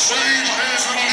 stage has